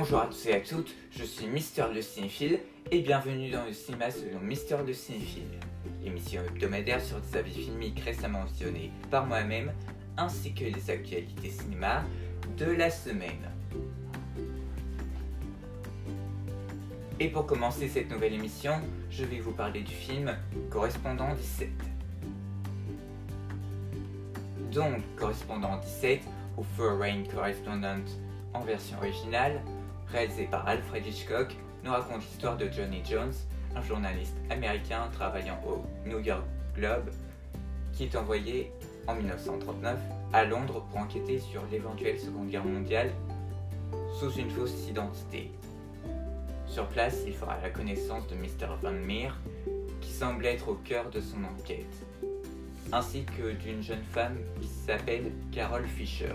Bonjour à tous et à toutes, je suis Mister le Cinéphile et bienvenue dans le cinéma selon Mister le Cinéphile, l'émission hebdomadaire sur des avis filmiques récemment visionnés par moi-même ainsi que les actualités cinéma de la semaine. Et pour commencer cette nouvelle émission, je vais vous parler du film Correspondant 17. Donc, Correspondant 17, ou Foreign Correspondent en version originale, réalisé par Alfred Hitchcock, nous raconte l'histoire de Johnny Jones, un journaliste américain travaillant au New York Globe, qui est envoyé en 1939 à Londres pour enquêter sur l'éventuelle Seconde Guerre mondiale sous une fausse identité. Sur place, il fera la connaissance de Mr. Van Meer, qui semble être au cœur de son enquête, ainsi que d'une jeune femme qui s'appelle Carol Fisher.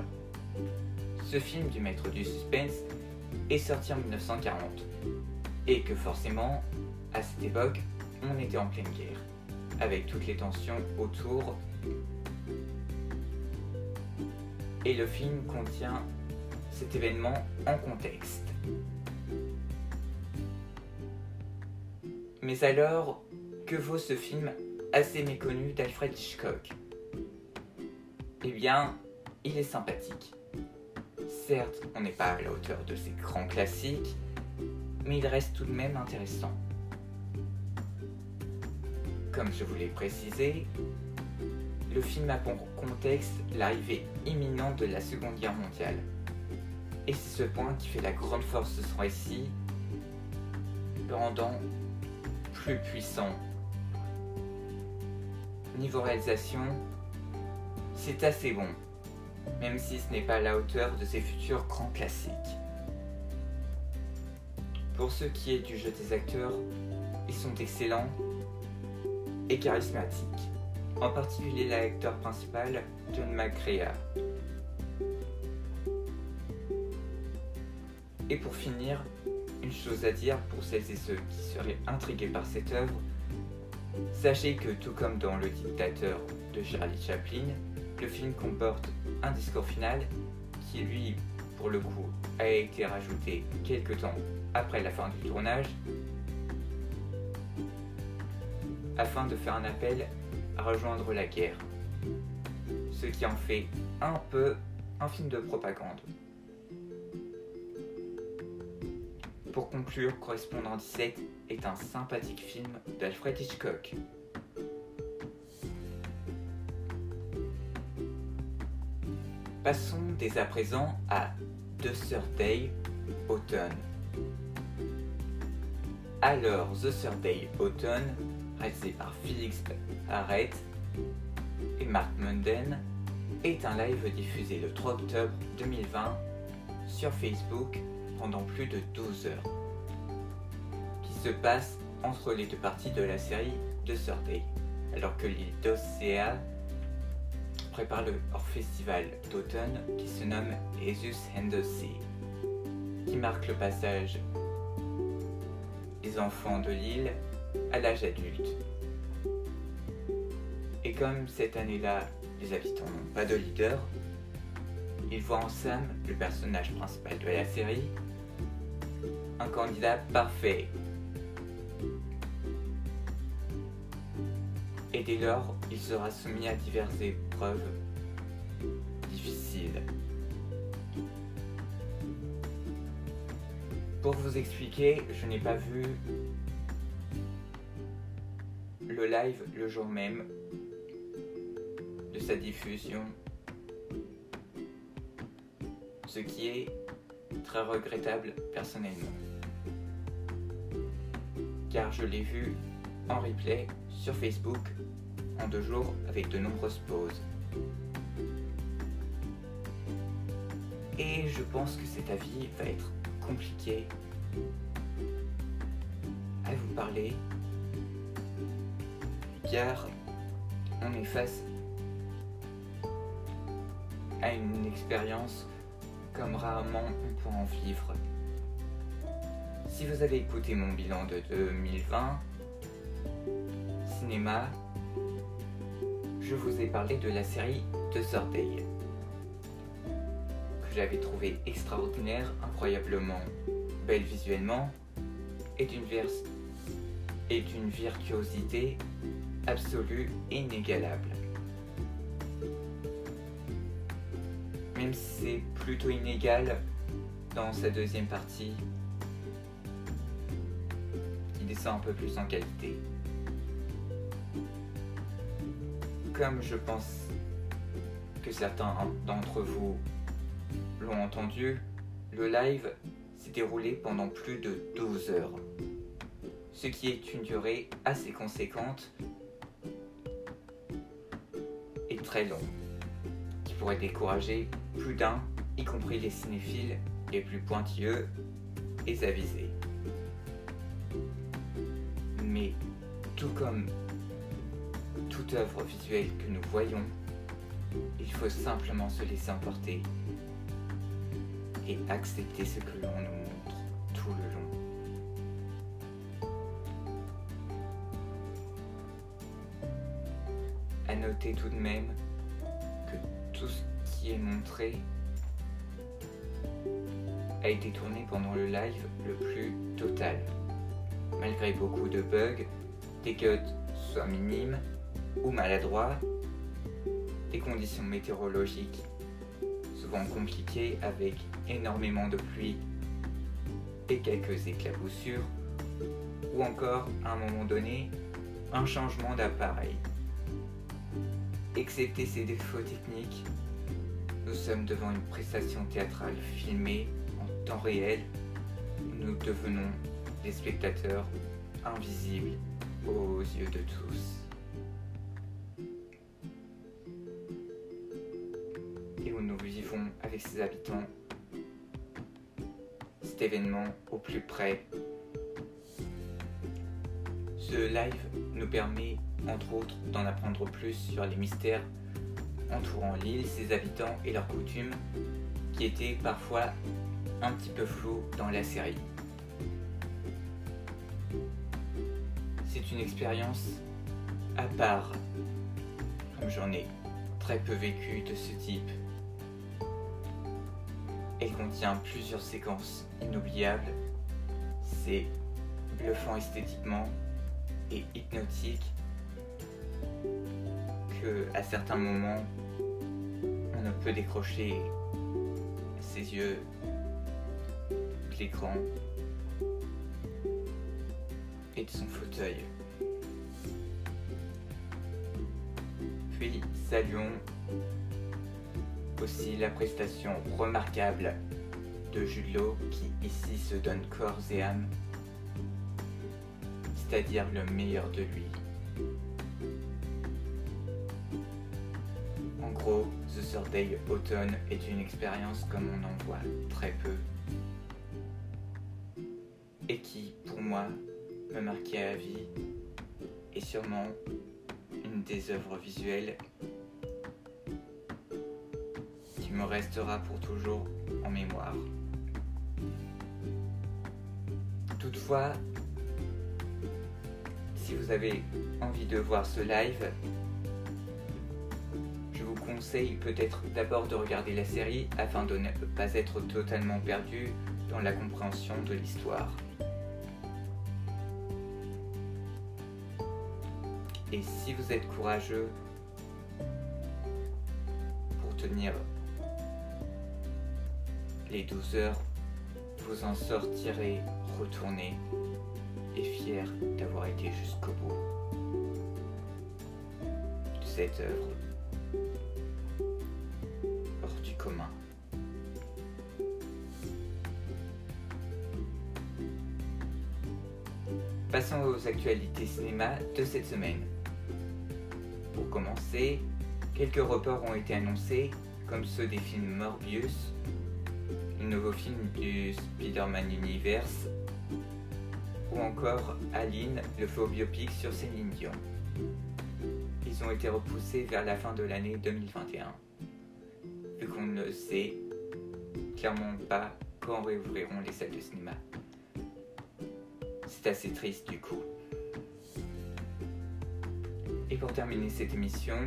Ce film du maître du suspense est sorti en 1940, et que forcément, à cette époque, on était en pleine guerre, avec toutes les tensions autour. Et le film contient cet événement en contexte. Mais alors, que vaut ce film assez méconnu d'Alfred Hitchcock? Eh bien, il est sympathique. Certes, on n'est pas à la hauteur de ses grands classiques, mais il reste tout de même intéressant. Comme je vous l'ai précisé, le film a pour contexte l'arrivée imminente de la Seconde Guerre mondiale. Et c'est ce point qui fait la grande force de son récit, le rendant plus puissant. Niveau réalisation, c'est assez bon, même si ce n'est pas à la hauteur de ses futurs grands classiques. Pour ce qui est du jeu des acteurs, ils sont excellents et charismatiques. En particulier l'acteur principal, John McCrea. Et pour finir, une chose à dire pour celles et ceux qui seraient intrigués par cette œuvre, sachez que tout comme dans Le Dictateur de Charlie Chaplin, le film comporte un discours final qui lui, pour le coup, a été rajouté quelques temps après la fin du tournage afin de faire un appel à rejoindre la guerre, ce qui en fait un peu un film de propagande. Pour conclure, Correspondant 17 est un sympathique film d'Alfred Hitchcock. Passons dès à présent à The Third Day, Autumn. Alors, The Third Day, Autumn, réalisé par Felix Arrête et Mark Munden, est un live diffusé le 3 octobre 2020 sur Facebook pendant plus de 12 heures, qui se passe entre les deux parties de la série de Day, alors que l'île d'Océa prépare le hors festival d'automne qui se nomme Jesus and the Sea, qui marque le passage des enfants de l'île à l'âge adulte. Et comme cette année-là, les habitants n'ont pas de leader, ils voient en Sam, le personnage principal de la série, un candidat parfait. Et dès lors, il sera soumis à diverses épreuves difficiles. Pour vous expliquer, je n'ai pas vu le live le jour même de sa diffusion, ce qui est très regrettable personnellement car je l'ai vu en replay sur Facebook en deux jours avec de nombreuses pauses. Et je pense que cet avis va être compliqué à vous parler car on est face à une expérience comme rarement on peut en vivre. Si vous avez écouté mon bilan de 2020, cinéma, je vous ai parlé de la série The Day, que j'avais trouvé extraordinaire, incroyablement belle visuellement et d'une virtuosité absolue inégalable. Même si c'est plutôt inégal dans sa deuxième partie, il descend un peu plus en qualité. Comme je pense que certains d'entre vous l'ont entendu, le live s'est déroulé pendant plus de 12 heures, ce qui est une durée assez conséquente et très longue, qui pourrait décourager plus d'un, y compris les cinéphiles les plus pointilleux et avisés. Mais tout comme toute œuvre visuelle que nous voyons, il faut simplement se laisser emporter et accepter ce que l'on nous montre tout le long. À noter tout de même que tout ce qui est montré a été tourné pendant le live le plus total. Malgré beaucoup de bugs, des cuts soit minimes ou maladroits, des conditions météorologiques souvent compliquées avec énormément de pluie et quelques éclaboussures, ou encore à un moment donné un changement d'appareil. Excepté ces défauts techniques, nous sommes devant une prestation théâtrale filmée en temps réel. Nous devenons des spectateurs invisibles aux yeux de tous. Ses habitants cet événement au plus près. Ce live nous permet, entre autres, d'en apprendre plus sur les mystères entourant l'île, ses habitants et leurs coutumes, qui étaient parfois un petit peu flous dans la série. C'est une expérience à part, comme j'en ai très peu vécu de ce type. Elle contient plusieurs séquences inoubliables. C'est bluffant esthétiquement et hypnotique que à certains moments on ne peut décrocher ses yeux de l'écran et de son fauteuil. Puis saluons aussi la prestation remarquable de Julot qui ici se donne corps et âme, c'est-à-dire le meilleur de lui. En gros, The Third Autumn est une expérience comme on en voit très peu et qui, pour moi, me marquait à vie et sûrement une des œuvres visuelles me restera pour toujours en mémoire. Toutefois, si vous avez envie de voir ce live, je vous conseille peut-être d'abord de regarder la série afin de ne pas être totalement perdu dans la compréhension de l'histoire. Et si vous êtes courageux pour tenir les 12 heures, vous en sortirez retourné et fier d'avoir été jusqu'au bout de cette œuvre hors du commun. Passons aux actualités cinéma de cette semaine. Pour commencer, quelques reports ont été annoncés, comme ceux des films Morbius, nouveau film du Spider-Man Universe, ou encore Aline, le faux biopic sur Céline Dion. Ils ont été repoussés vers la fin de l'année 2021, vu qu'on ne sait clairement pas quand réouvriront les salles de cinéma. C'est assez triste du coup. Et pour terminer cette émission,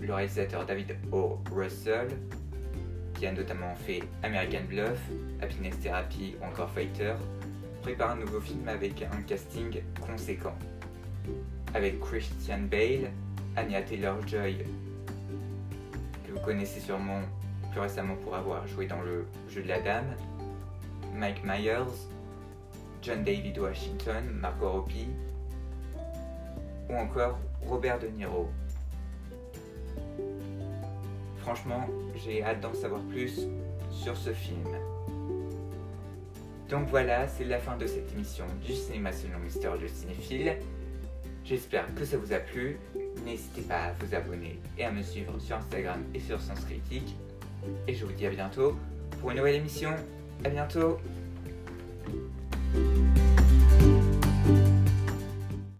le réalisateur David O. Russell, qui a notamment fait American Bluff, Happiness Therapy ou encore Fighter, prépare un nouveau film avec un casting conséquent. Avec Christian Bale, Anya Taylor-Joy, que vous connaissez sûrement plus récemment pour avoir joué dans le jeu de la dame, Mike Myers, John David Washington, Margot Robbie, ou encore Robert De Niro. Franchement, j'ai hâte d'en savoir plus sur ce film. Donc voilà, c'est la fin de cette émission du cinéma selon Mister le cinéphile. J'espère que ça vous a plu. N'hésitez pas à vous abonner et à me suivre sur Instagram et sur Sens Critique. Et je vous dis à bientôt pour une nouvelle émission. À bientôt